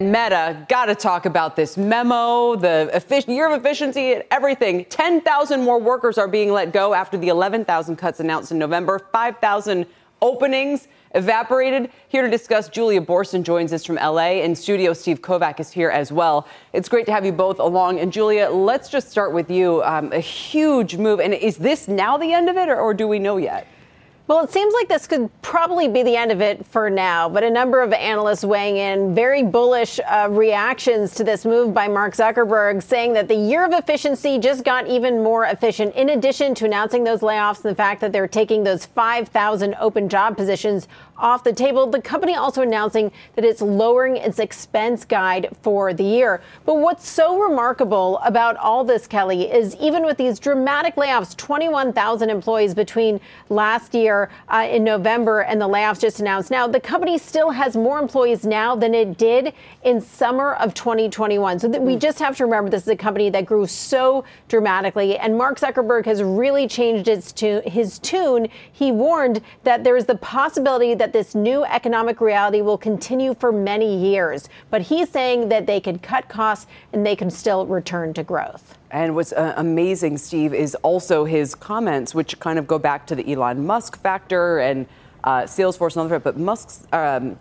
Meta, got to talk about this memo, the effic- year of efficiency, everything. 10,000 more workers are being let go after the 11,000 cuts announced in November. 5,000 openings evaporated. Here to discuss, Julia Boorstin joins us from LA. In studio, Steve Kovach is here as well. It's great to have you both along. And Julia, let's just start with you. Um, a huge move. And is this now the end of it, or, or do we know yet? Well, it seems like this could probably be the end of it for now, but a number of analysts weighing in very bullish uh, reactions to this move by Mark Zuckerberg, saying that the year of efficiency just got even more efficient. In addition to announcing those layoffs and the fact that they're taking those 5,000 open job positions off the table, the company also announcing that it's lowering its expense guide for the year. But what's so remarkable about all this, Kelly, is even with these dramatic layoffs, 21,000 employees between last year uh, in November and the layoffs just announced now, the company still has more employees now than it did in summer of 2021. So th- we just have to remember this is a company that grew so dramatically, and Mark Zuckerberg has really changed its tu- his tune. He warned that there is the possibility that this new economic reality will continue for many years, but he's saying that they can cut costs and they can still return to growth. And what's uh, amazing, Steve, is also his comments, which kind of go back to the Elon Musk factor and uh, Salesforce and other. But Musk's um,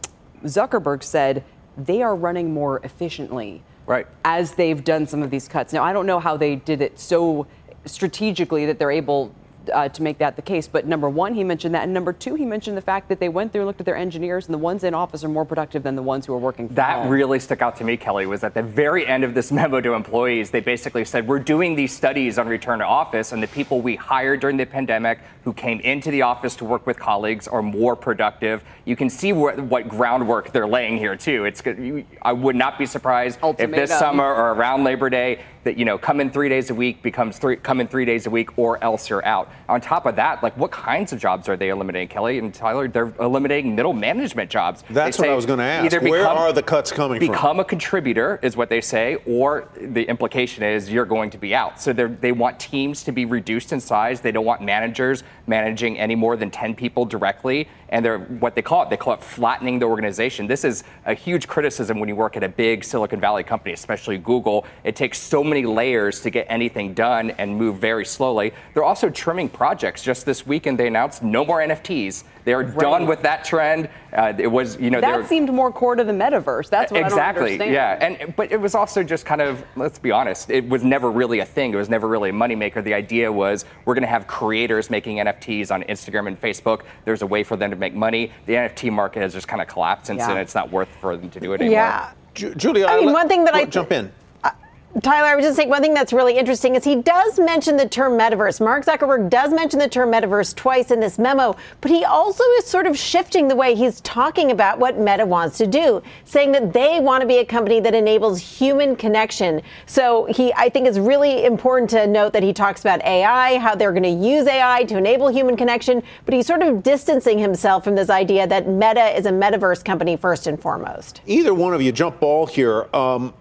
Zuckerberg said they are running more efficiently, right? As they've done some of these cuts. Now, I don't know how they did it so strategically that they're able uh, to make that the case. But number one, he mentioned that, and number two, he mentioned the fact that they went through and looked at their engineers, and the ones in office are more productive than the ones who are working. From home That home. really stuck out to me, Kelly, was at the very end of this memo to employees, they basically said, We're doing these studies on return to office, and the people we hired during the pandemic who came into the office to work with colleagues are more productive. You can see what, what groundwork they're laying here, too. It's. I would not be surprised if this summer or around Labor Day that, you know, come in three days a week becomes three, come in three days a week or else you're out. On top of that, like what kinds of jobs are they eliminating, Kelly and Tyler? They're eliminating middle management jobs. That's what I was going to ask. either Where are the cuts coming from? become a contributor is what they say or the implication is you're going to be out so they want teams to be reduced in size they don't want managers managing any more than 10 people directly and they're what they call it they call it flattening the organization this is a huge criticism when you work at a big silicon valley company especially google it takes so many layers to get anything done and move very slowly they're also trimming projects just this weekend they announced no more nfts they are done with that trend uh, it was you know that they're- seemed more core to the metaverse. That's what exactly. I don't understand. Yeah, and but it was also just kind of let's be honest, it was never really a thing. It was never really a moneymaker. The idea was we're going to have creators making NFTs on Instagram and Facebook. There's a way for them to make money. The NFT market has just kind of collapsed since, Yeah. and it's not worth for them to do it anymore. Yeah. Ju- Julia, I mean, let- one thing that go- I- jump in. Tyler, I was just saying one thing that's really interesting is he does mention the term metaverse. Mark Zuckerberg does mention the term metaverse twice in this memo, but he also is sort of shifting the way he's talking about what Meta wants to do, saying that they want to be a company that enables human connection. So he, I think it's really important to note that he talks about AI, how they're going to use AI to enable human connection, but he's sort of distancing himself from this idea that Meta is a metaverse company first and foremost. Either one of you jump ball here. Um,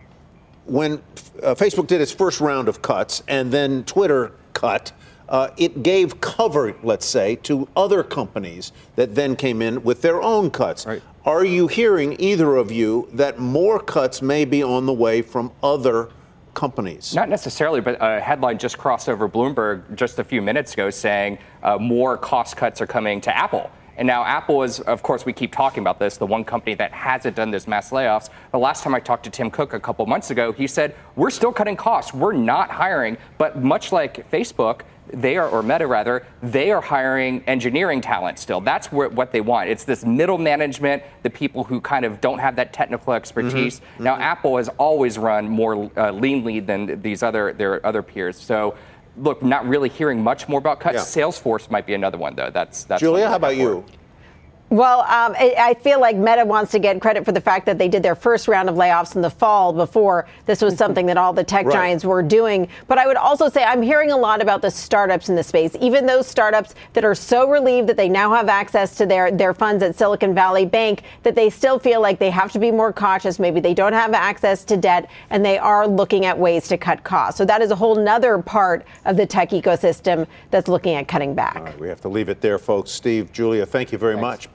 when uh, Facebook did its first round of cuts and then Twitter cut, uh, it gave cover, let's say, to other companies that then came in with their own cuts. Are you hearing, either of you, that more cuts may be on the way from other companies? Not necessarily, but a headline just crossed over Bloomberg just a few minutes ago saying uh, more cost cuts are coming to Apple. And now Apple is, of course, we keep talking about this, the one company that hasn't done those mass layoffs. The last time I talked to Tim Cook a couple months ago, he said, we're still cutting costs. We're not hiring. But much like Facebook, they are, or Meta rather, they are hiring engineering talent still. That's where, what they want. It's this middle management, the people who kind of don't have that technical expertise. Now, Apple has always run more uh, leanly than these other their other peers. So, look, not really hearing much more about cuts. Yeah. Salesforce might be another one though. That's that's Julia, how about out you? Well, um, I feel like Meta wants to get credit for the fact that they did their first round of layoffs in the fall before this was something that all the tech right. giants were doing. But I would also say I'm hearing a lot about the startups in the space, even those startups that are so relieved that they now have access to their, their funds at Silicon Valley Bank that they still feel like they have to be more cautious. Maybe they don't have access to debt and they are looking at ways to cut costs. So that is a whole nother part of the tech ecosystem that's looking at cutting back. we have to leave it there, folks. Steve, Julia, thank you very Thanks. much.